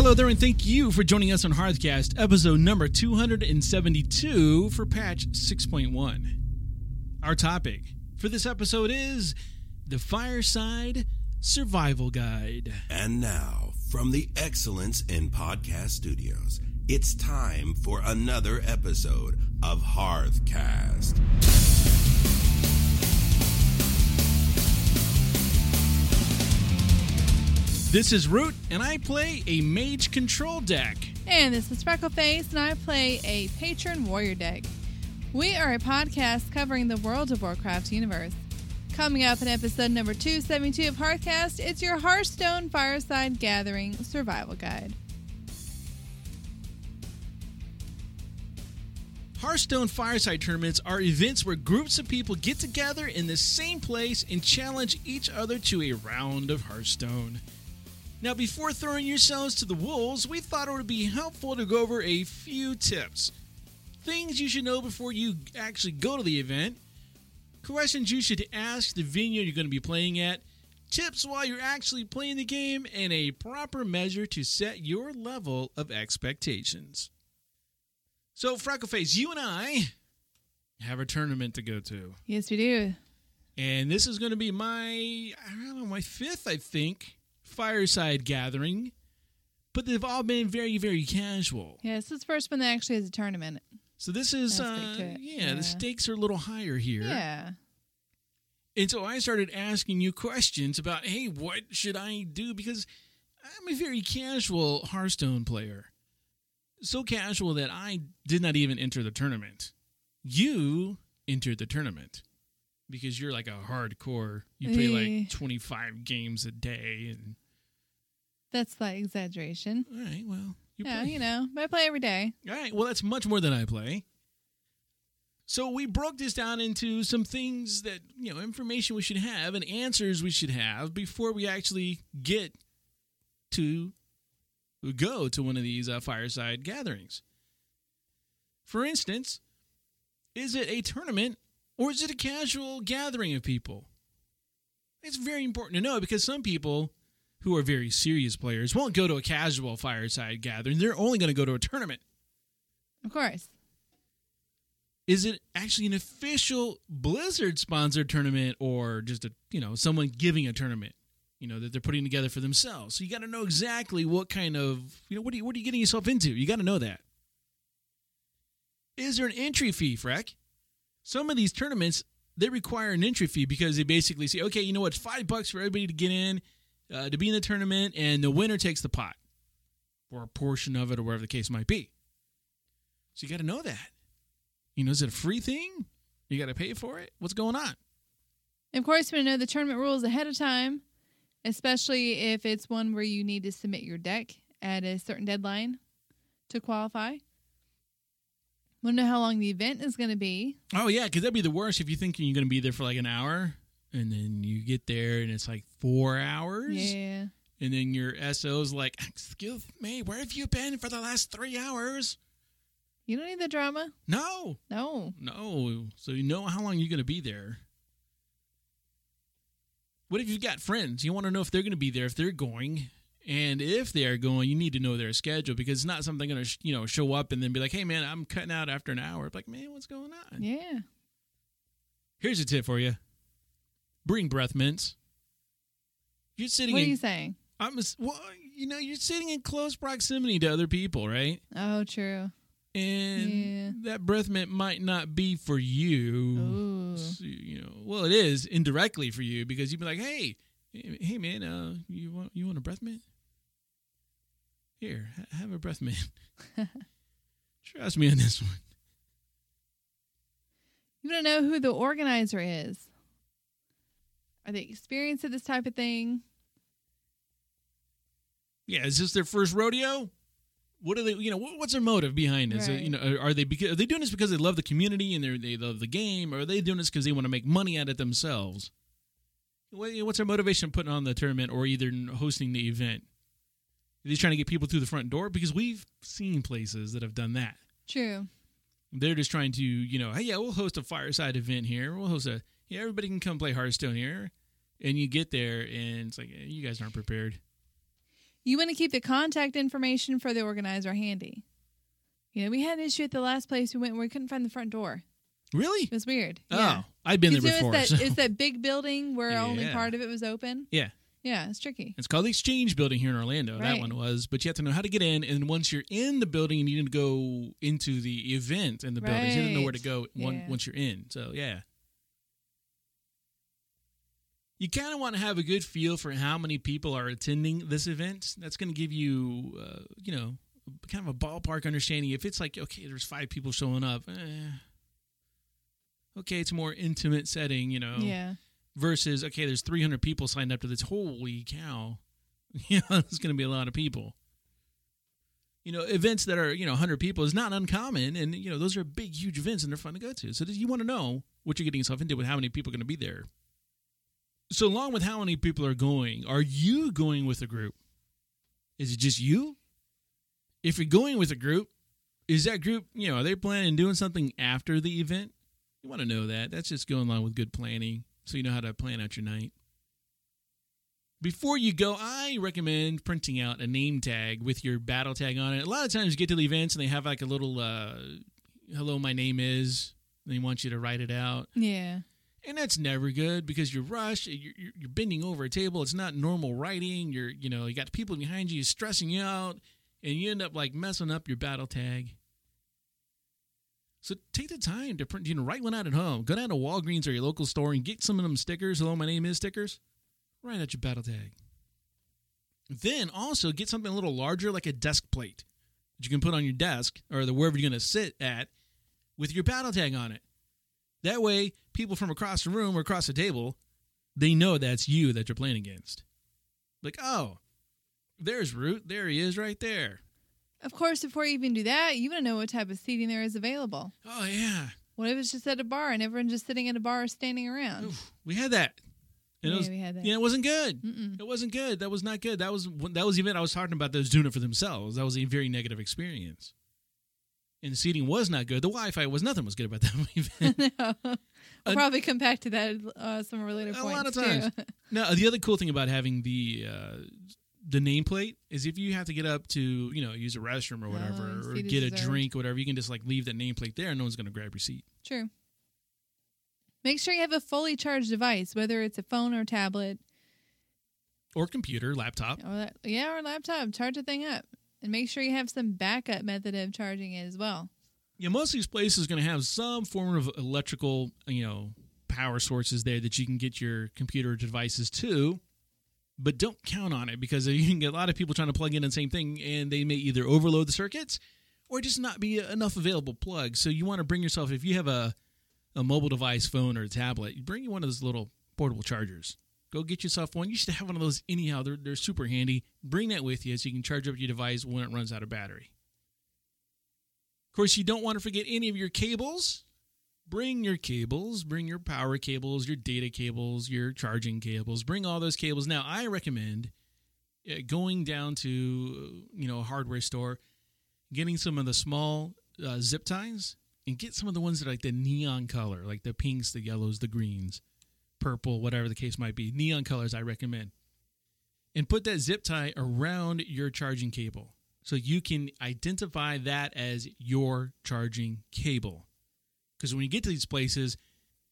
Hello there, and thank you for joining us on Hearthcast, episode number 272 for patch 6.1. Our topic for this episode is the Fireside Survival Guide. And now, from the Excellence in Podcast Studios, it's time for another episode of Hearthcast. This is Root, and I play a Mage Control deck. And this is Freckleface, and I play a Patron Warrior deck. We are a podcast covering the World of Warcraft universe. Coming up in episode number 272 of Hearthcast, it's your Hearthstone Fireside Gathering Survival Guide. Hearthstone Fireside Tournaments are events where groups of people get together in the same place and challenge each other to a round of Hearthstone. Now, before throwing yourselves to the wolves, we thought it would be helpful to go over a few tips. Things you should know before you actually go to the event, questions you should ask the venue you're going to be playing at, tips while you're actually playing the game, and a proper measure to set your level of expectations. So, Freckleface, you and I have a tournament to go to. Yes, we do. And this is going to be my, I don't know, my fifth, I think, fireside gathering. But they've all been very, very casual. Yeah, this is the first one that actually has a tournament. So this is, uh, Aspect to it. yeah, Yeah. the stakes are a little higher here. Yeah. And so I started asking you questions about, hey, what should I do? Because I'm a very casual Hearthstone player. So casual that I did not even enter the tournament. You entered the tournament because you're like a hardcore. You play like 25 games a day. And That's the exaggeration. all right, well, you yeah, play. you know, but I play every day. All right, well, that's much more than I play. So we broke this down into some things that, you know, information we should have and answers we should have before we actually get to go to one of these uh, fireside gatherings. For instance, is it a tournament or is it a casual gathering of people? It's very important to know because some people who are very serious players won't go to a casual fireside gathering. They're only going to go to a tournament. Of course. Is it actually an official Blizzard sponsored tournament or just a, you know, someone giving a tournament, you know, that they're putting together for themselves? So you got to know exactly what kind of, you know, what are you, what are you getting yourself into? You got to know that. Is there an entry fee, Freck? Some of these tournaments, they require an entry fee because they basically say, okay, you know what, five bucks for everybody to get in, uh, to be in the tournament, and the winner takes the pot or a portion of it or whatever the case might be. So you got to know that. You know, is it a free thing? You got to pay for it? What's going on? Of course, you want to know the tournament rules ahead of time, especially if it's one where you need to submit your deck at a certain deadline to qualify. Know how long the event is going to be? Oh, yeah, because that'd be the worst if you think you're going to be there for like an hour and then you get there and it's like four hours. Yeah. And then your SO's like, excuse me, where have you been for the last three hours? You don't need the drama. No, No. no. So you know how long you're going to be there. What if you've got friends? You want to know if they're going to be there, if they're going. And if they are going, you need to know their schedule because it's not something going to, you know, show up and then be like, "Hey, man, I'm cutting out after an hour." It's like, man, what's going on? Yeah. Here's a tip for you: bring breath mints. You're sitting. What are you saying? I'm. a- Well, you know, you're sitting in close proximity to other people, right? Oh, true. And Yeah. that breath mint might not be for you. So, you know, well, it is indirectly for you because you'd be like, "Hey, hey, hey, man, uh, you want you want a breath mint? Here, ha- have a breath man. Trust me on this one. You want to know who the organizer is? Are they experienced at this type of thing? Yeah, is this their first rodeo? What are they? You know, what, what's their motive behind this? Uh, Right. You know, are, they because, are they doing this because they love the community and they they love the game, or are they doing this because they want to make money at it themselves? What, what's their motivation putting on the tournament or either hosting the event? Are they trying to get people through the front door? Because we've seen places that have done that. True. They're just trying to, you know, hey, yeah, we'll host a fireside event here. We'll host a, yeah, everybody can come play Hearthstone here. And you get there and it's like, eh, you guys aren't prepared. You want to keep the contact information for the organizer handy. You know, we had an issue at the last place we went where we couldn't find the front door. Really? It was weird. Oh, yeah. I've been there before. was so- that, it's that big building where only part of it was open. yeah. Yeah, it's tricky. It's called the Exchange Building here in Orlando. That one was, but you have to know how to get in, and once you're in the building, you need to go into the event in the building. You don't know where to go one, Yeah. once you're in. So yeah, you kind of want to have a good feel for how many people are attending this event. That's going to give you, uh, you know, kind of a ballpark understanding. If it's like, okay, there's five people showing up, eh, okay, it's a more intimate setting, you know Yeah. Versus okay there's 300 people signed up to this. Holy cow. You know it's going to be a lot of people. You know events that are you know 100 people is not uncommon and you know those are big huge events and they're fun to go to. So you want to know what you're getting yourself into with how many people are going to be there. So along with how many people are going are you going with a group? Is it just you? If you're going with a group is that group you know are they planning doing something after the event? You want to know that. That's just going along with good planning so you know how to plan out your night. Before you go, I recommend printing out a name tag with your battle tag on it. A lot of times you get to the events and they have like a little uh, "Hello, my name is." And they want you to write it out, Yeah. and that's never good because you're rushed. You're, you're- you're bending over a table. It's not normal writing. You're you know you got people behind you stressing you out, and you end up like messing up your battle tag. So take the time to print, you know, write one out at home. Go down to Walgreens or your local store and get some of them stickers. Hello, my name is stickers. Right at your battle tag. Then also get something a little larger, like a desk plate that you can put on your desk or the wherever you're going to sit at with your battle tag on it. That way, people from across the room or across the table, they know that's you that you're playing against. Like, oh, there's Root. There he is, right there. Of course, before you even do that, you want to know what type of seating there is available. Oh yeah, What if it's just at a bar and everyone's just sitting at a bar or standing around? Oof, we had that. And it Yeah, was, we had that. Yeah, it wasn't good. Mm-mm. It wasn't good. That was not good. That was that was the event I was talking about. those doing it for themselves. That was a very negative experience. And the seating was not good. The Wi-Fi was nothing was good about that event. no. We'll Uh, probably come back to that uh, some later a points lot of times. now, the other cool thing about having the uh, the nameplate is if you have to get up to you know use a restroom or oh, whatever Oh, or seat is get a drink or whatever, you can just like leave that nameplate there, and no one's going to grab your seat. True. Make sure you have a fully charged device, whether it's a phone or tablet, Or computer, laptop. or that, yeah, or laptop. Charge the thing up, and make sure you have some backup method of charging it as well. Yeah, most of these places are going to have some form of electrical, you know, power sources there that you can get your computer devices to. But don't count on it because you can get a lot of people trying to plug in the same thing, and they may either overload the circuits or just not be enough available plugs. So you want to bring yourself, if you have a a mobile device, phone or a tablet, bring you one of those little portable chargers. Go get yourself one. You should have one of those anyhow. They're they're super handy. Bring that with you so you can charge up your device when it runs out of battery. Of course, you don't want to forget any of your cables. Bring your cables, bring your power cables, your data cables, your charging cables. Bring all those cables. Now, I recommend uh, going down to you know a hardware store, getting some of the small uh, zip ties, and get some of the ones that are like the neon color, like the pinks, the yellows, the greens, purple, whatever the case might be. Neon colors, I recommend. And put that zip tie around your charging cable so you can identify that as your charging cable. Because when you get to these places,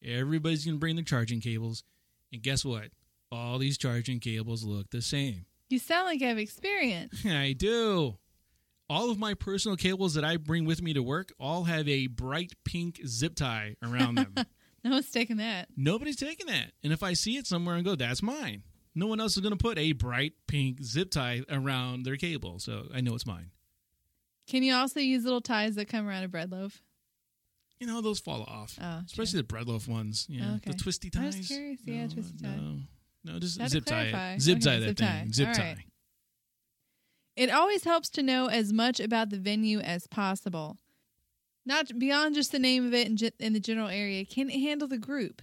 everybody's going to bring their charging cables. And guess what? All these charging cables look the same. You sound like you have experience. I do. All of my personal cables that I bring with me to work all have a bright pink zip tie around them. No one's taking that. Nobody's taking that. And if I see it somewhere and go, that's mine. No one else is going to put a bright pink zip tie around their cable. So I know it's mine. Can you also use little ties that come around a bread loaf? You know, those fall off. Oh, Especially the bread loaf ones. Yeah. Okay. The twisty I ties. was curious. Yeah, no, twisty tie. No, no just zip tie it. Zip Okay, tie that zip thing. tie. Zip All tie. right. It always helps to know as much about the venue as possible. Not beyond just the name of it in the general area. Can it handle the group?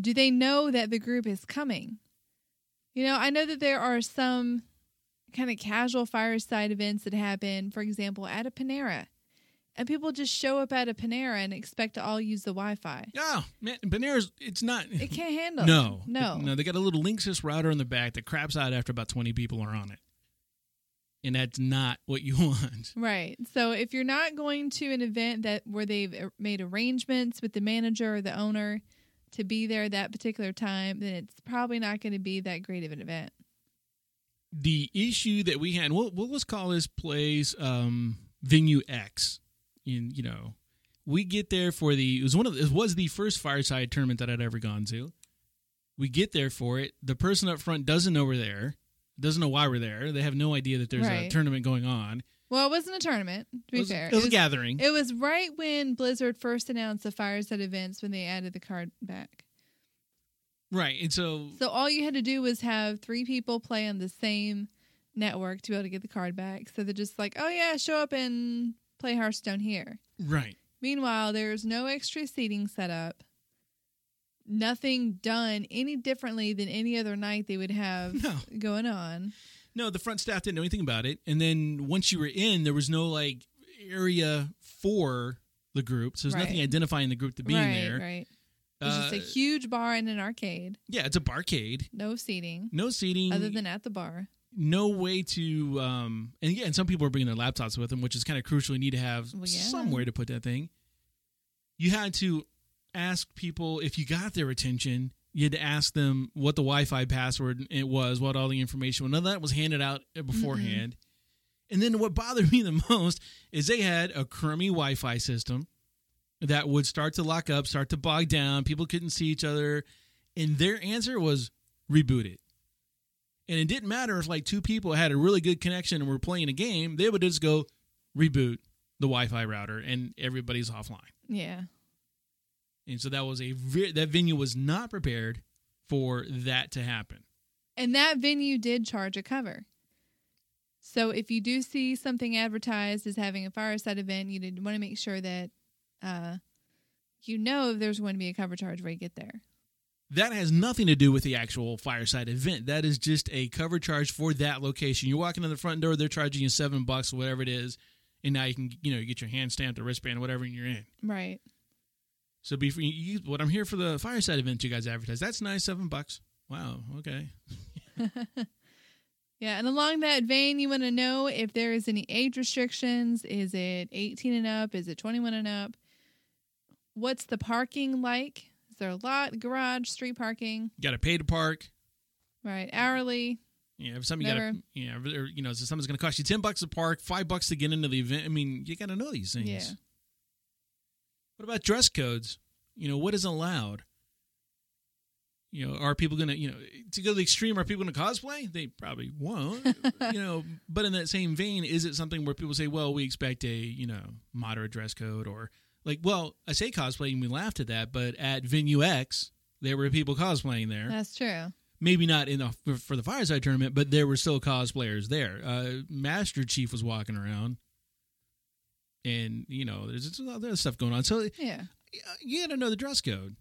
Do they know that the group is coming? You know, I know that there are some kind of casual fireside events that happen, for example, at a Panera. And people just show up at a Panera and expect to all use the Wi-Fi. Oh man, Panera's it's not. It can't handle. No, no, no. They got a little Linksys router in the back that craps out after about twenty people are on it, and that's not what you want. Right. So if you're not going to an event that where they've made arrangements with the manager or the owner to be there that particular time, then it's probably not going to be that great of an event. The issue that we had, well, well let's call this place um, Venue X. In you know, we get there for the it was one of the, it was the first fireside tournament that I'd ever gone to. We get there for it. The person up front doesn't know we're there, doesn't know why we're there. They have no idea that there's a tournament going on. Well, it wasn't a tournament. To be it was, fair, it was a gathering. It was right when Blizzard first announced the Fireside events when they added the card back. right, and so So all you had to do was have three people play on the same network to be able to get the card back. So they're just like, oh yeah, show up and play Hearthstone here. right. Meanwhile, there's no extra seating set up. Nothing done any differently than any other night they would have No. going on. No, the front staff didn't know anything about it. And then once you were in, there was no like area for the group. So there's Right. nothing identifying the group to being right, there. right. It's just a Uh, huge bar and an arcade. Yeah, it's a barcade. No seating No seating. other than at the bar. No way to um and yeah, and some people are bringing their laptops with them, which is kind of crucial. You need to have Well, yeah. somewhere to put that thing. You had to ask people if you got their attention. You had to ask them what the Wi-Fi password it was, what all the information. was. None of that was handed out beforehand. And then what bothered me the most is they had a crummy Wi-Fi system that would start to lock up, start to bog down. People couldn't see each other, and their answer was reboot it. And it didn't matter if like two people had a really good connection and were playing a game; they would just go reboot the Wi-Fi router, and everybody's offline. Yeah. And so that was a that venue was not prepared for that to happen. And that venue did charge a cover. So if you do see something advertised as having a fireside event, you want to make sure that uh, you know if there's going to be a cover charge when you get there. That has nothing to do with the actual fireside event. That is just a cover charge for that location. You're walking in the front door, they're charging you seven bucks, whatever it is, and now you can you know get your hand stamped, a wristband, whatever, and you're in. Right. So before you, you, what I'm here for the fireside event you guys advertise. That's nice, seven bucks. Wow. Okay. Yeah, and along that vein, you want to know if there is any age restrictions. Is it 18 and up? Is it 21 and up? What's the parking like? A lot, garage, street parking? You got to pay to park. Right, hourly. Yeah, if something you got to, yeah, or, you know, so something's going to cost you ten bucks to park, five bucks to get into the event. I mean, you got to know these things. Yeah. What about dress codes? You know, what is allowed? You know, are people going to, you know, to go to the extreme, are people going to cosplay? They probably won't. you know, but in that same vein, is it something where people say, well, we expect a, you know, moderate dress code or like, well, I say cosplay and we laughed at that, but at Venue X, there were people cosplaying there That's true. maybe not in the for, the fireside tournament, but there were still cosplayers there. Uh, Master Chief was walking around, and you know, there's, a lot of other stuff going on. So Yeah. you got to know the dress code.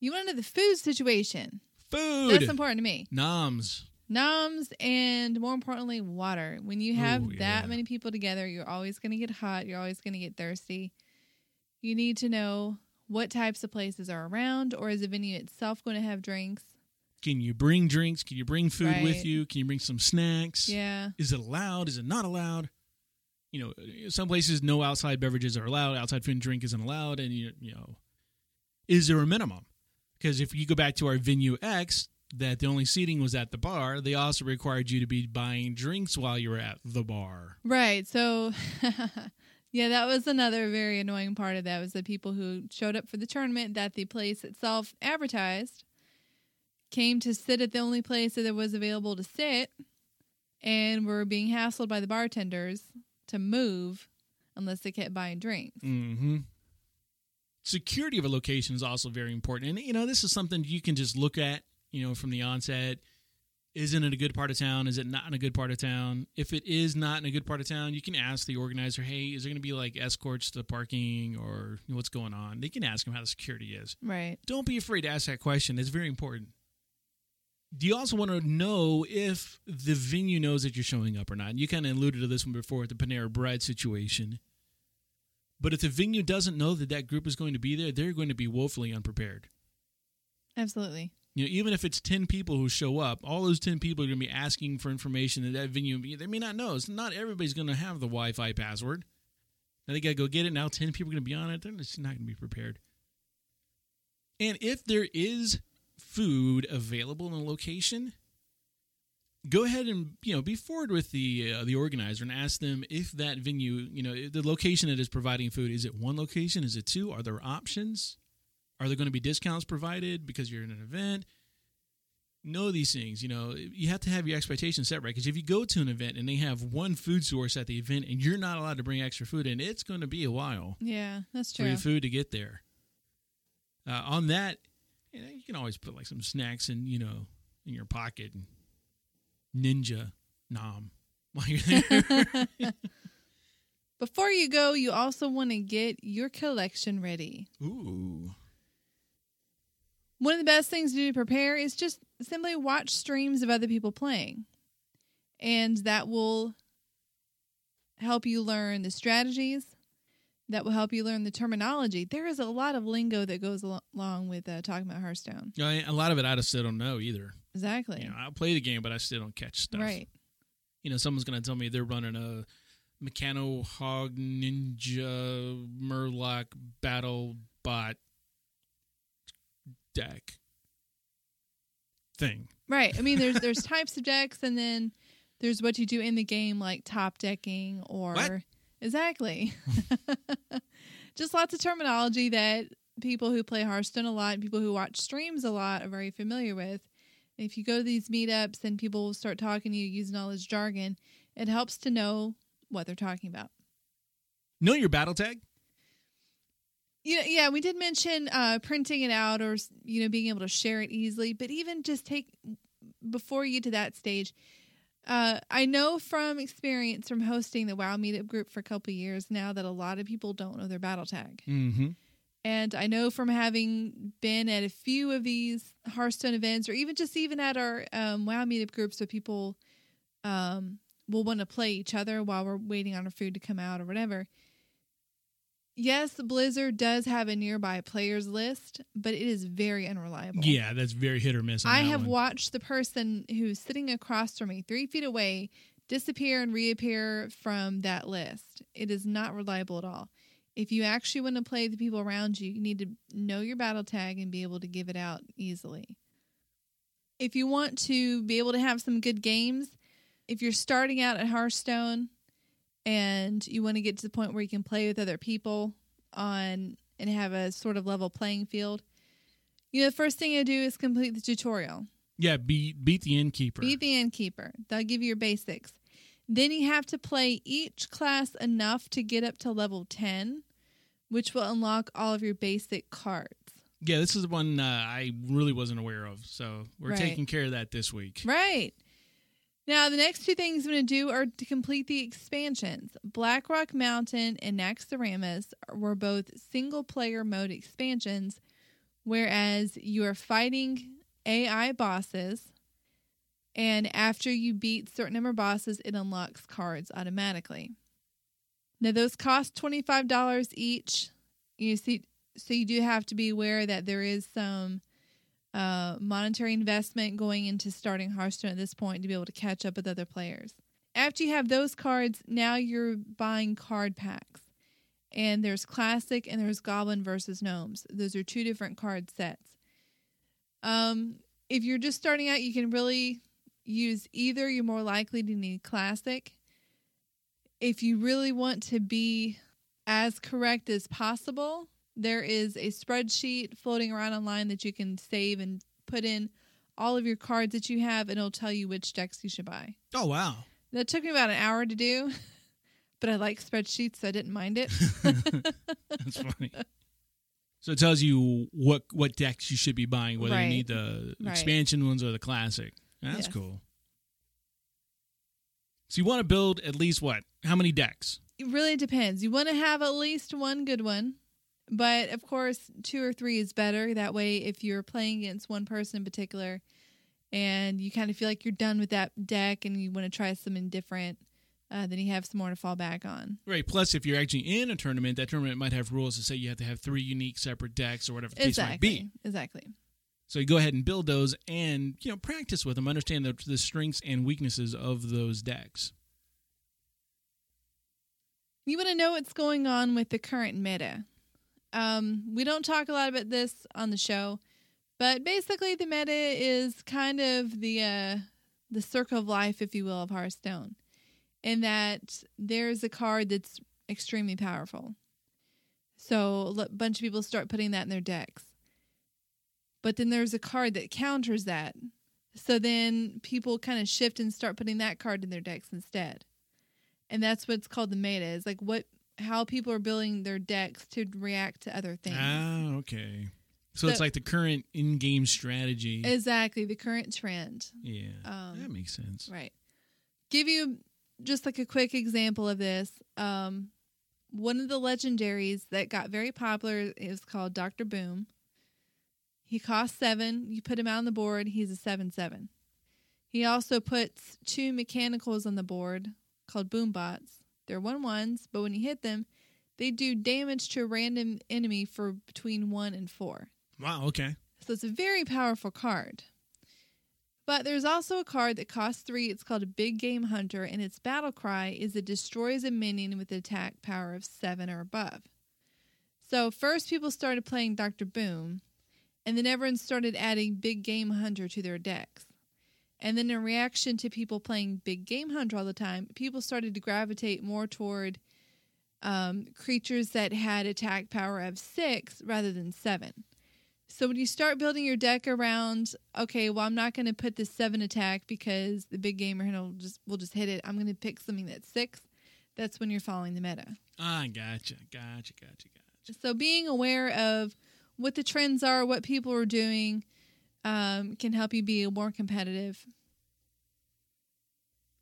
You want to know the food situation. Food, That's important to me. noms. Noms and more importantly, water. When you have Ooh, that yeah. many people together, you're always going to get hot. You're always going to get thirsty. You need to know what types of places are around, or is the venue itself going to have drinks? Can you bring drinks? Can you bring food with you? Can you bring some snacks? Yeah. Is it allowed? Is it not allowed? You know, some places no outside beverages are allowed. Outside food and drink isn't allowed, and you you know, is there a minimum? Because if you go back to our venue X, that the only seating was at the bar, they also required you to be buying drinks while you were at the bar. Right. So, yeah, that was another very annoying part of that was the people who showed up for the tournament that the place itself advertised came to sit at the only place that was available to sit and were being hassled by the bartenders to move unless they kept buying drinks. Mm-hmm. Security of a location is also very important, and you know this is something you can just look at. You know, from the onset, isn't it a good part of town? Is it not in a good part of town? If it is not in a good part of town, you can ask the organizer, "Hey, is there going to be like escorts to parking, or what's going on?" They can ask them how the security is. Right. Don't be afraid to ask that question. It's very important. Do you also want to know if the venue knows that you're showing up or not? You kind of alluded to this one before with the Panera Bread situation. But if the venue doesn't know that that group is going to be there, they're going to be woefully unprepared. Absolutely. You know, even if it's 10 people who show up, all those 10 people are going to be asking for information that that venue, they may not know. It's not everybody's going to have the Wi Fi password. Now they got to go get it. Now 10 people are going to be on it. They're just not going to be prepared. And if there is food available in a location, go ahead and you know be forward with the uh, the organizer and ask them if that venue, you know, the location that is providing food is it one location, is it two? Are there options? Are there going to be discounts provided because you're in an event? Know these things. You know, you have to have your expectations set right. Because if you go to an event and they have one food source at the event and you're not allowed to bring extra food in, it's going to be a while Yeah, that's true. for your food to get there. Uh, on that, you, know, you can always put like some snacks in, you know, in your pocket and ninja nom while you're there. Before you go, you also want to get your collection ready. Ooh. One of the best things to do to prepare is just simply watch streams of other people playing. And that will help you learn the strategies. That will help you learn the terminology. There is a lot of lingo that goes along with uh, talking about Hearthstone. You know, a lot of it I just still don't know either. Exactly. You know, I'll play the game, but I still don't catch stuff. right. You know, someone's going to tell me they're running a Mechano Hog Ninja Murloc Battle Bot deck thing. Right. I mean, there's there's types of decks, and then there's what you do in the game, like top decking or What? exactly. Just lots of terminology that people who play Hearthstone a lot, people who watch streams a lot, are very familiar with. If you go to these meetups and people will start talking to you using all this jargon, it helps to know what they're talking about. Know your battle tag? Yeah, yeah, we did mention uh, printing it out or you know being able to share it easily, but even just take before you get to that stage. Uh, I know from experience from hosting the WoW meetup group for a couple of years now that a lot of people don't know their battle tag, Mm-hmm. and I know from having been at a few of these Hearthstone events, or even just even at our um, WoW meetup groups, where people um, will want to play each other while we're waiting on our food to come out or whatever yes, Blizzard does have a nearby players list, but it is very unreliable. Yeah, that's very hit or miss. I have one. watched the person who's sitting across from me, three feet away, disappear and reappear from that list. It is not reliable at all. If you actually want to play the people around you, you need to know your battle tag and be able to give it out easily. If you want to be able to have some good games, if you're starting out at Hearthstone and you want to get to the point where you can play with other people on and have a sort of level playing field, you know, the first thing you do is complete the tutorial. Yeah, beat beat the innkeeper. Beat the innkeeper. They'll give you your basics. Then you have to play each class enough to get up to level 10, which will unlock all of your basic cards. yeah, this is one uh, I really wasn't aware of. So we're Right. taking care of that this week. Right. Now, the next two things I'm going to do are to complete the expansions. Blackrock Mountain and Naxxramas were both single player mode expansions, whereas you are fighting AI bosses. And after you beat certain number of bosses, it unlocks cards automatically. Now, those cost $25 each. You see, so you do have to be aware that there is some uh, monetary investment going into starting Hearthstone at this point to be able to catch up with other players. After you have those cards, now you're buying card packs. And there's classic and there's goblin versus gnomes. Those are two different card sets. Um, if you're just starting out, you can really use either. You're more likely to need classic. If you really want to be as correct as possible, there is a spreadsheet floating around online that you can save and put in all of your cards that you have, and it'll tell you which decks you should buy. Oh wow. That took me about an hour to do, but I like spreadsheets, so I didn't mind it. That's funny. So it tells you what what decks you should be buying, whether Right. you need the Right. expansion ones or the classic. That's Yes. cool. So you want to build at least what? How many decks? it really depends. You want to have at least one good one, but of course, two or three is better. That way, if you're playing against one person in particular and you kind of feel like you're done with that deck and you want to try something different, uh, then you have some more to fall back on. Right. Plus, if you're actually in a tournament, that tournament might have rules that say you have to have three unique separate decks or whatever the case might be. Exactly. So you go ahead and build those, and you know practice with them, understand the, the strengths and weaknesses of those decks. You want to know what's going on with the current meta. Um, we don't talk a lot about this on the show, but basically the meta is kind of the uh, the circle of life, if you will, of Hearthstone, in that there's a card that's extremely powerful. So a bunch of people start putting that in their decks, but then there's a card that counters that. So then people kind of shift and start putting that card in their decks instead and that's what's called the meta is like what how people are building their decks to react to other things. Ah, okay. So, So- it's like the current in-game strategy. exactly the current trend. Yeah, um, that makes sense. right. Give you just like a quick example of this. Um one of the legendaries that got very popular is called dr boom. He costs seven. You put him out on the board he's a seven seven. He also puts two mechanicals on the board called boom bots they're one ones but when you hit them they do damage to a random enemy for between one and four Wow. Okay. so it's a very powerful card. But there's also a card that costs three. It's called a Big Game Hunter, and its battle cry is it destroys a minion with an attack power of seven or above. So first people started playing Dr. Boom, and then everyone started adding Big Game Hunter to their decks. And then in reaction to people playing Big Game Hunter all the time, people started to gravitate more toward um, creatures that had attack power of six rather than seven. So when you start building your deck around, okay, well, I'm not going to put the seven attack because the big gamer will just will just hit it. I'm going to pick something that's six. That's when you're following the meta. Ah, gotcha, gotcha, gotcha, gotcha. So being aware of what the trends are, what people are doing, um, can help you be more competitive.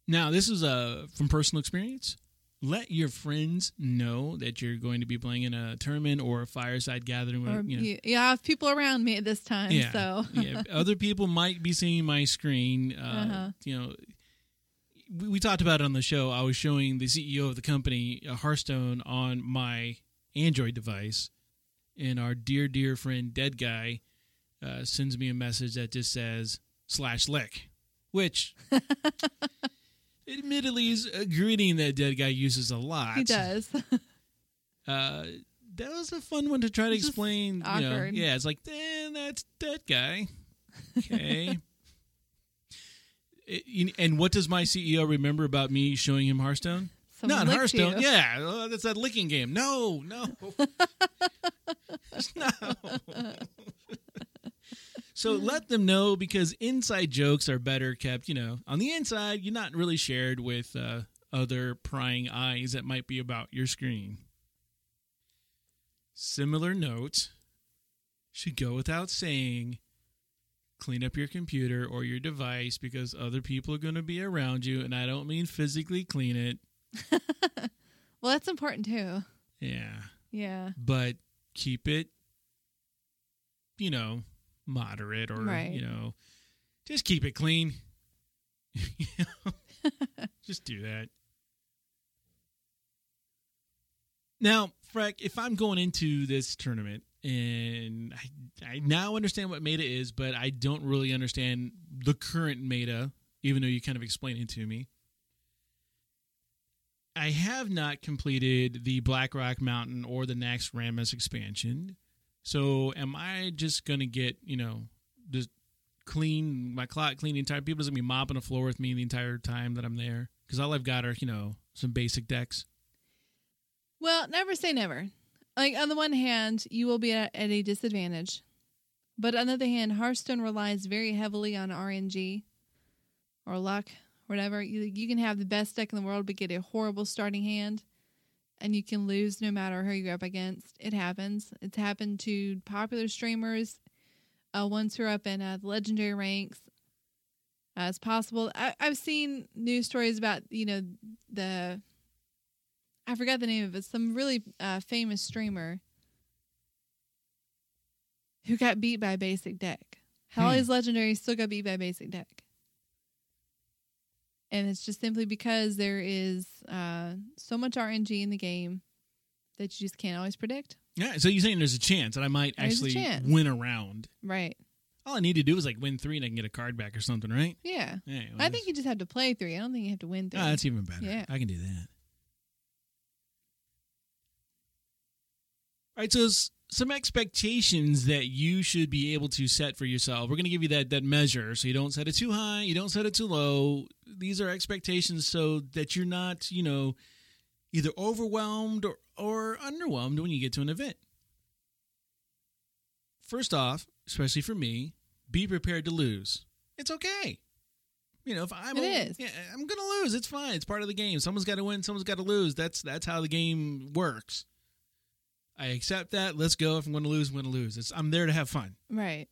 Now, this is uh, from personal experience. Let your friends know that you're going to be playing in a tournament or a fireside gathering. Or you know, you, you have people around me at this time. yeah, So yeah. Other people might be seeing my screen. Uh, Uh-huh. You know, we, we talked about it on the show. I was showing the CEO of the company uh, Hearthstone on my Android device, and our dear, dear friend Dead Guy uh, sends me a message that just says slash lick, which. Admittedly, is a greeting that Dead Guy uses a lot. he does. Uh, that was a fun one to try to It's explain. You know, awkward. yeah, it's like, eh, that's that guy. Okay. It- and what does my CEO remember about me showing him Hearthstone? Someone Not Hearthstone. you. Yeah, that's that licking game. No, no, no. So let them know because inside jokes are better kept. You know, on the inside, you're not really shared with uh, other prying eyes that might be about your screen. Similar note should go without saying. Clean up your computer or your device because other people are going to be around you, and I don't mean physically clean it. Well, that's important too. Yeah. Yeah. But keep it, you know, moderate or, Right. you know, just keep it clean. You know? just do that. Now, Freck, if I'm going into this tournament and I, I now understand what meta is, but I don't really understand the current meta, even though you kind of explained it to me. I have not completed the Blackrock Mountain or the Naxxramas expansion. So am I just gonna get, you know, just clean my clock clean the entire people just gonna be mopping the floor with me the entire time that I'm there? Because all I've got are, you know, some basic decks. Well, never say never. Like on the one hand, you will be at, at a disadvantage, but on the other hand, Hearthstone relies very heavily on RNG or luck, whatever. You you can have the best deck in the world, but get a horrible starting hand, and you can lose no matter who you're up against. It happens. It's happened to popular streamers, uh, ones who are up in uh, the legendary ranks. Uh, it's possible. I, I've seen news stories about you know the I forgot the name of it. Some really uh, famous streamer who got beat by a basic deck. All Hmm. his legendaries still got beat by a basic deck. And it's just simply because there is uh, so much RNG in the game that you just can't always predict. Yeah, so you're saying there's a chance that I might There's a actually chance. win a round. Right. All I need to do is like win three and I can get a card back or something, right? Yeah. Yeah, I think you just have to play three. I don't think you have to win three. Oh, that's even better. Yeah. I can do that. All right, so s- some expectations that you should be able to set for yourself. We're going to give you that that measure, so you don't set it too high, you don't set it too low. These are expectations so that you're not, you know, either overwhelmed or, or underwhelmed when you get to an event. First off, especially for me, be prepared to lose. It's okay. You know, if I'm It a- is. yeah, I'm gonna lose. It's fine. It's part of the game. Someone's got to win. Someone's got to lose. That's that's how the game works. I accept that. Let's go. If I'm going to lose, I'm going to lose. It's, I'm there to have fun. Right.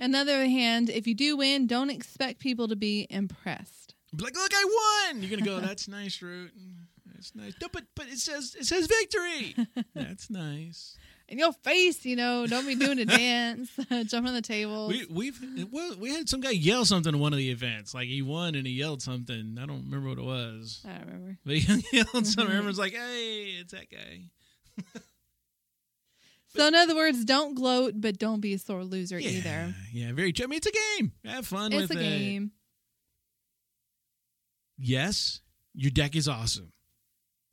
On the other hand, if you do win, don't expect people to be impressed. Be like, look, I won. You're gonna go. That's nice, Root. That's nice. No, but but it says it says victory. That's nice. In your face, you know, don't be doing a dance, jumping on the table. We we've well, we had some guy yell something at one of the events. Like he won and he yelled something. I don't remember what it was. I don't remember. But he yelled something. Everyone's like, "Hey, it's that guy." So, in other words, don't gloat, but don't be a sore loser Yeah, either. yeah, very. true. I mean, it's a game. Have fun It's with a game. Yes, your deck is awesome.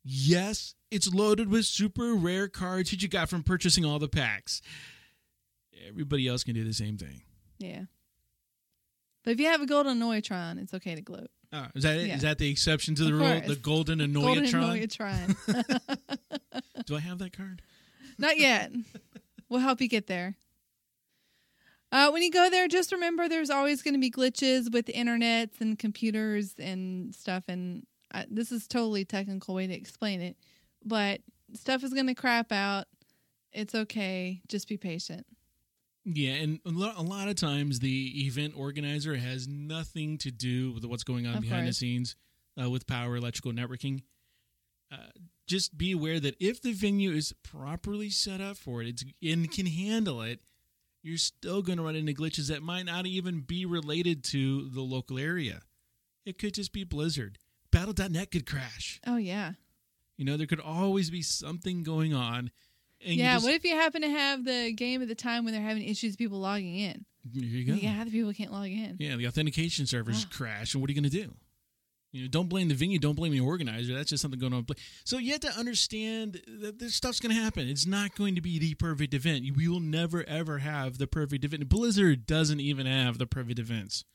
Yes, it's loaded with super rare cards that you got from purchasing all the packs. Everybody else can do the same thing. Yeah. But if you have a golden Noitron, it's okay to gloat. Oh, is that it? Is Yeah. that the exception to the rule? The golden Golden Annoy-o-Tron? Do I have that card? Not yet. We'll help you get there. Uh, when you go there, just remember there's always going to be glitches with internets and computers and stuff. And I, this is totally technical way to explain it, but stuff is going to crap out. It's okay. Just be patient. Yeah, and a lot of times the event organizer has nothing to do with what's going on Of behind the scenes uh, with power electrical networking. Uh, just be aware that if the venue is properly set up for it, it's and can handle it, you're still going to run into glitches that might not even be related to the local area. It could just be Blizzard. Battle.net could crash. Oh, yeah. You know, there could always be something going on. And yeah. just- what if you happen to have the game at the time when they're having issues with people logging in? Here you go. Yeah, the people can't log in. Yeah, the authentication servers Ah. crash, and what are you going to do? You know, don't blame the venue, don't blame the organizer. That's just something going on. So you have to understand that this stuff's going to happen. It's not going to be the perfect event. We will never ever have the perfect event. Blizzard doesn't even have the perfect events.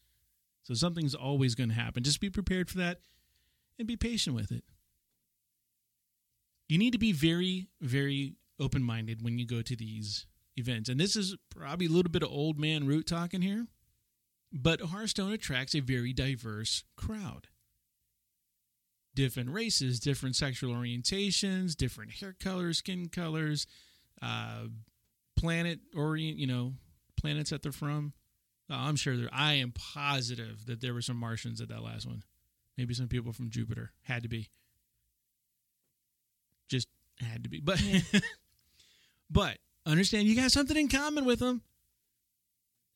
So something's always going to happen. Just be prepared for that and be patient with it. You need to be very, very open minded when you go to these events. And this is probably a little bit of old man root talking here. But Hearthstone attracts a very diverse crowd. Different races, different sexual orientations, different hair colors, skin colors, uh, planet orient, you know, planets that they're from. Uh, I'm sure there. I am positive that there were some Martians at that last one. Maybe some people from Jupiter had to be. Just had to be, but but understand you got something in common with them.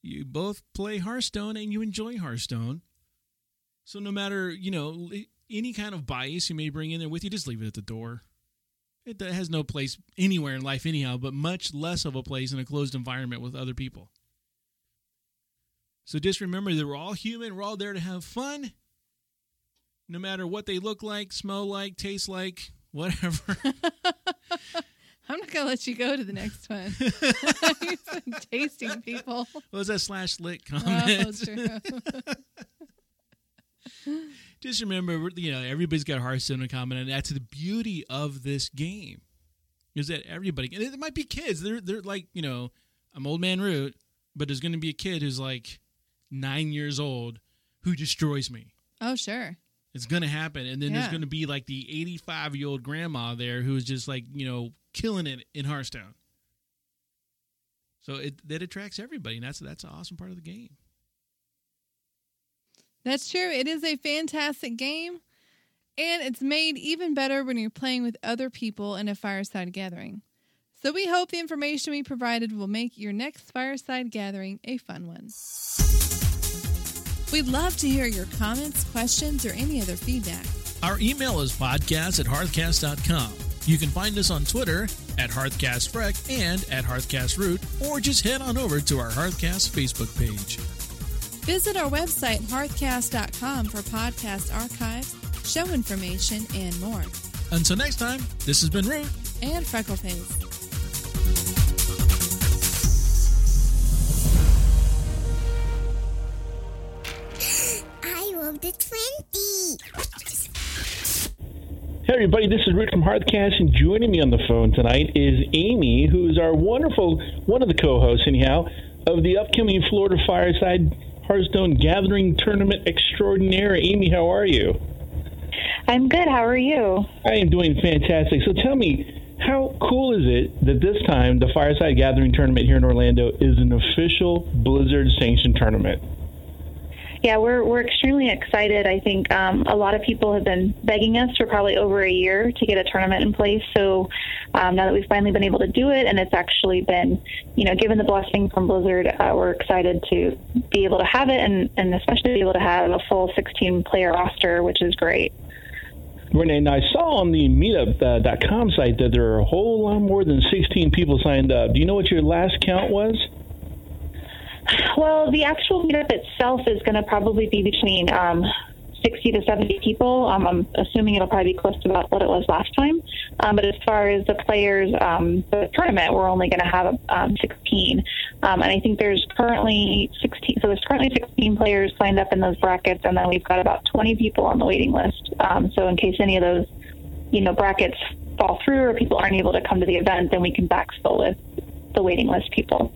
You both play Hearthstone and you enjoy Hearthstone. So no matter, you know, any kind of bias you may bring in there with you, just leave it at the door. It has no place anywhere in life anyhow, but much less of a place in a closed environment with other people. So just remember that we're all human, we're all there to have fun. No matter what they look like, smell like, taste like, whatever. I'm not going to let you go to the next one. Tasting people. What was that slash lit Oh, comment? true. Just remember, you know, everybody's got Hearthstone in common, and that's the beauty of this game. Is that everybody? And it might be kids. They're they're like, you know, I'm old man root, but there's going to be a kid who's like nine years old who destroys me. Oh, sure. It's going to happen, and then there's going to be like the 85 year old grandma there who is just like, you know, killing it in Hearthstone. So it that attracts everybody, and that's that's an awesome part of the game. That's true. It is a fantastic game, and it's made even better when you're playing with other people in a fireside gathering. So we hope the information we provided will make your next fireside gathering a fun one. We'd love to hear your comments, questions, or any other feedback. Our email is podcast at hearthcast.com. You can find us on Twitter at HearthCastFreck and at HearthCastRoot, or just head on over to our Hearthcast Facebook page. Visit our website, hearthcast.com, for podcast archives, show information, and more. Until next time, this has been Root and Freckleface. I love the 20. Hey everybody, this is Rick from Hearthcast, and joining me on the phone tonight is Amy, who is our wonderful, one of the co-hosts anyhow, of the upcoming Florida Fireside Hearthstone Gathering Tournament Extraordinaire. Amy, how are you? I'm good. How are you? I am doing fantastic. So tell me, how cool is it that this time the Fireside Gathering Tournament here in Orlando is an official Blizzard sanctioned tournament? Yeah, we're we're extremely excited. I think um, a lot of people have been begging us for probably over a year to get a tournament in place. So um, now that we've finally been able to do it, and it's actually been, you know, given the blessing from Blizzard, uh, we're excited to be able to have it, and and especially be able to have a full 16 player roster, which is great. Renee, I saw on the meetup.com site that there are a whole lot more than 16 people signed up. Do you know what your last count was? Well, the actual meetup itself is going to probably be between um, 60 to 70 people. Um, I'm assuming it'll probably be close to about what it was last time. Um, but as far as the players, um, the tournament, we're only going to have um, 16. Um, and I think there's currently 16. So there's currently 16 players signed up in those brackets, and then we've got about 20 people on the waiting list. Um, so in case any of those, you know, brackets fall through or people aren't able to come to the event, then we can backfill with the waiting list people.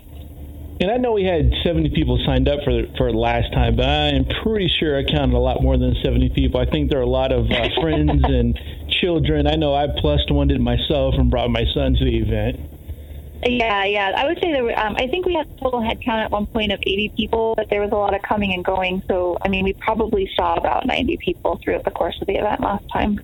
And I know we had 70 people signed up for for last time, but I am pretty sure I counted a lot more than 70 people. I think there are a lot of uh, friends and children. I know I plus one did myself and brought my son to the event. Yeah, yeah. I would say there. Were, um, I think we had a total head count at one point of 80 people, but there was a lot of coming and going. So, I mean, we probably saw about 90 people throughout the course of the event last time.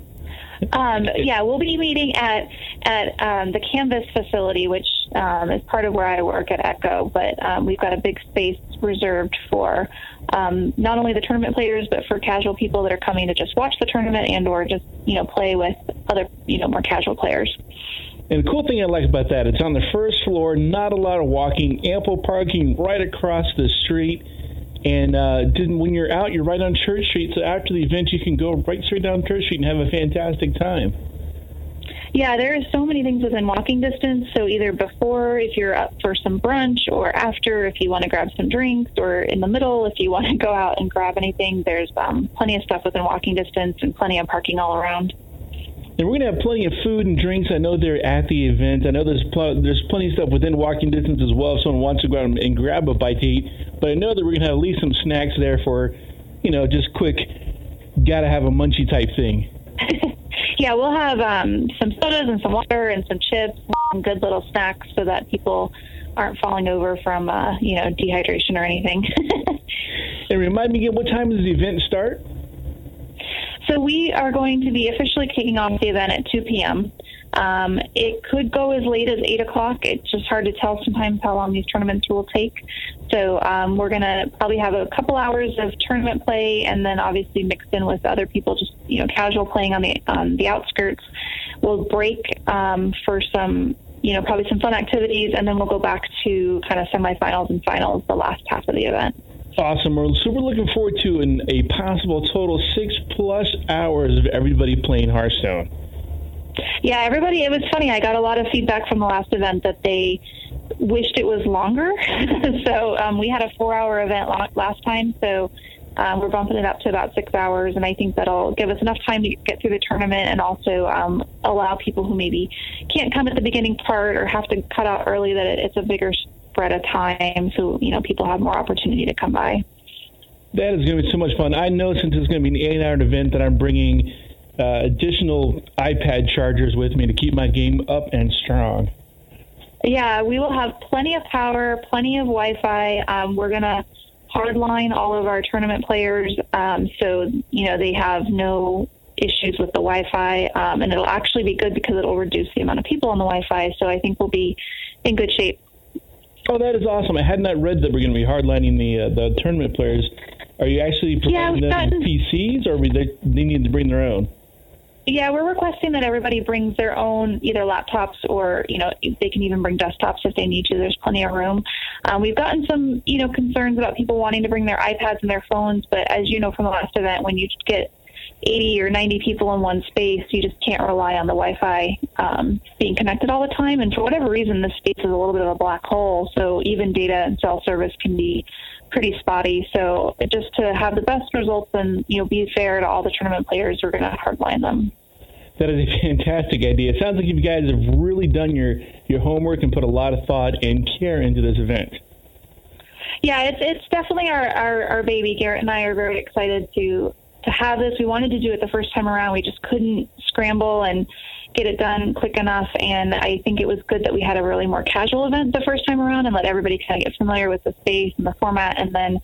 Um, yeah, we'll be meeting at at um, the Canvas facility, which um, is part of where I work at Echo. But um, we've got a big space reserved for um, not only the tournament players, but for casual people that are coming to just watch the tournament and or just you know play with other you know more casual players. And the cool thing I like about that, it's on the first floor, not a lot of walking, ample parking right across the street. And uh, didn't, when you're out, you're right on Church Street. So after the event, you can go right straight down Church Street and have a fantastic time. Yeah, there are so many things within walking distance. So either before, if you're up for some brunch, or after, if you want to grab some drinks, or in the middle, if you want to go out and grab anything. There's um, plenty of stuff within walking distance and plenty of parking all around. And we're going to have plenty of food and drinks. I know they're at the event. I know there's pl- there's plenty of stuff within walking distance as well if someone wants to go out and grab a bite to eat. But I know that we're going to have at least some snacks there for, you know, just quick, got to have a munchie type thing. yeah, we'll have um, some sodas and some water and some chips, and some good little snacks so that people aren't falling over from, uh, you know, dehydration or anything. and remind me again, what time does the event start? So we are going to be officially kicking off the event at 2 p.m. Um, it could go as late as 8 o'clock. It's just hard to tell sometimes how long these tournaments will take. So um, we're going to probably have a couple hours of tournament play and then obviously mixed in with other people just, you know, casual playing on the, on the outskirts. We'll break um, for some, you know, probably some fun activities and then we'll go back to kind of semifinals and finals the last half of the event. Awesome. So we're super looking forward to an, a possible total six plus hours of everybody playing Hearthstone. Yeah, everybody. It was funny. I got a lot of feedback from the last event that they wished it was longer. so um, we had a four-hour event last time. So um, we're bumping it up to about six hours, and I think that'll give us enough time to get through the tournament and also um, allow people who maybe can't come at the beginning part or have to cut out early that it's a bigger spread of time, so you know people have more opportunity to come by. That is going to be so much fun. I know since it's going to be an eight-hour event that I'm bringing uh, additional iPad chargers with me to keep my game up and strong. Yeah, we will have plenty of power, plenty of Wi-Fi. Um, we're going to hardline all of our tournament players, um, so you know they have no issues with the Wi-Fi, um, and it'll actually be good because it'll reduce the amount of people on the Wi-Fi. So I think we'll be in good shape. Oh, that is awesome! I had not read that we're going to be hardlining the uh, the tournament players. Are you actually Yeah, providing we've them gotten- PCs, or they, they need to bring their own? Yeah, we're requesting that everybody brings their own either laptops or you know they can even bring desktops if they need to. There's plenty of room. Um, we've gotten some you know concerns about people wanting to bring their iPads and their phones, but as you know from the last event, when you get 80 or 90 people in one space, you just can't rely on the Wi-Fi um, being connected all the time. And for whatever reason, this space is a little bit of a black hole, so even data and cell service can be pretty spotty. So just to have the best results and you know be fair to all the tournament players, we're going to hardline them. That is a fantastic idea. It sounds like you guys have really done your, your homework and put a lot of thought and care into this event. Yeah, it's it's definitely our, our, our baby. Garrett and I are very excited to to have this. We wanted to do it the first time around. We just couldn't scramble and get it done quick enough. And I think it was good that we had a really more casual event the first time around and let everybody kind of get familiar with the space and the format. And then,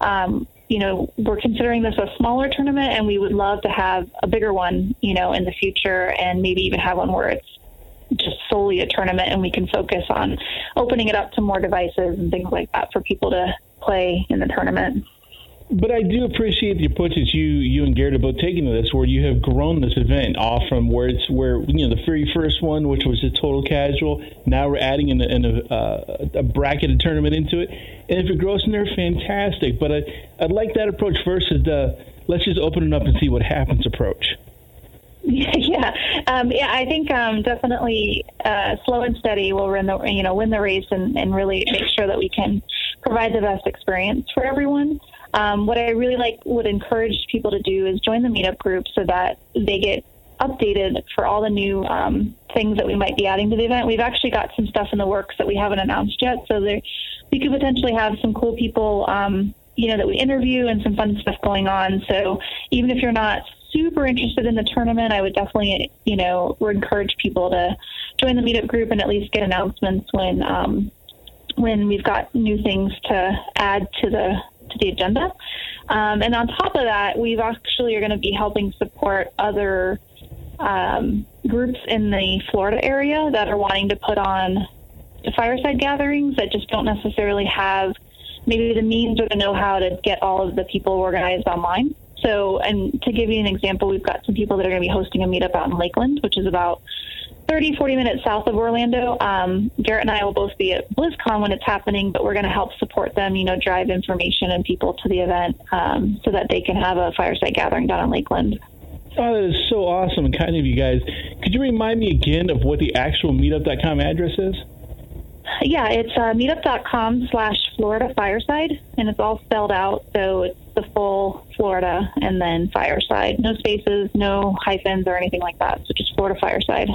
um, you know, we're considering this a smaller tournament, and we would love to have a bigger one, you know, in the future, and maybe even have one where it's just solely a tournament and we can focus on opening it up to more devices and things like that for people to play in the tournament. But I do appreciate the approach that you you and Garrett have both taken to this, where you have grown this event off from where it's where you know the very first one, which was a total casual. Now we're adding in a, in a, uh, a bracketed tournament into it, and if it grows in there, fantastic. But I I'd like that approach versus the let's just open it up and see what happens approach. yeah, um, yeah. I think um, definitely uh, slow and steady will win the you know win the race and, and really make sure that we can provide the best experience for everyone. Um, what I really like would encourage people to do is join the meetup group so that they get updated for all the new um, things that we might be adding to the event. We've actually got some stuff in the works that we haven't announced yet, so there we could potentially have some cool people. Um, you know that we interview and some fun stuff going on. So even if you're not super interested in the tournament, I would definitely, you know, encourage people to join the meetup group and at least get announcements when um, when we've got new things to add to the to the agenda. Um, and on top of that, we've actually are going to be helping support other um, groups in the Florida area that are wanting to put on fireside gatherings that just don't necessarily have maybe the means or the know-how to get all of the people organized online. So, and to give you an example, we've got some people that are going to be hosting a meetup out in Lakeland, which is about 30, 40 minutes south of Orlando. Um, Garrett and I will both be at BlizzCon when it's happening, but we're going to help support them, you know, drive information and people to the event um, so that they can have a fireside gathering down in Lakeland. Oh, that is so awesome and kind of you guys. Could you remind me again of what the actual meetup.com address is? Yeah, it's uh, meetup.com slash Florida Fireside, and it's all spelled out. So it's the full Florida and then Fireside. No spaces, no hyphens or anything like that. So just Florida Fireside.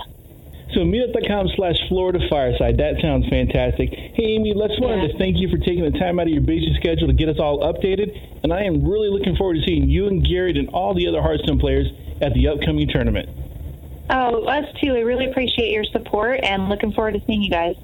So meetup.com slash Florida Fireside. That sounds fantastic. Hey, Amy, let's wanted to thank you for taking the time out of your busy schedule to get us all updated. And I am really looking forward to seeing you and Garrett and all the other Hearthstone players at the upcoming tournament. Oh, us too. I really appreciate your support and looking forward to seeing you guys.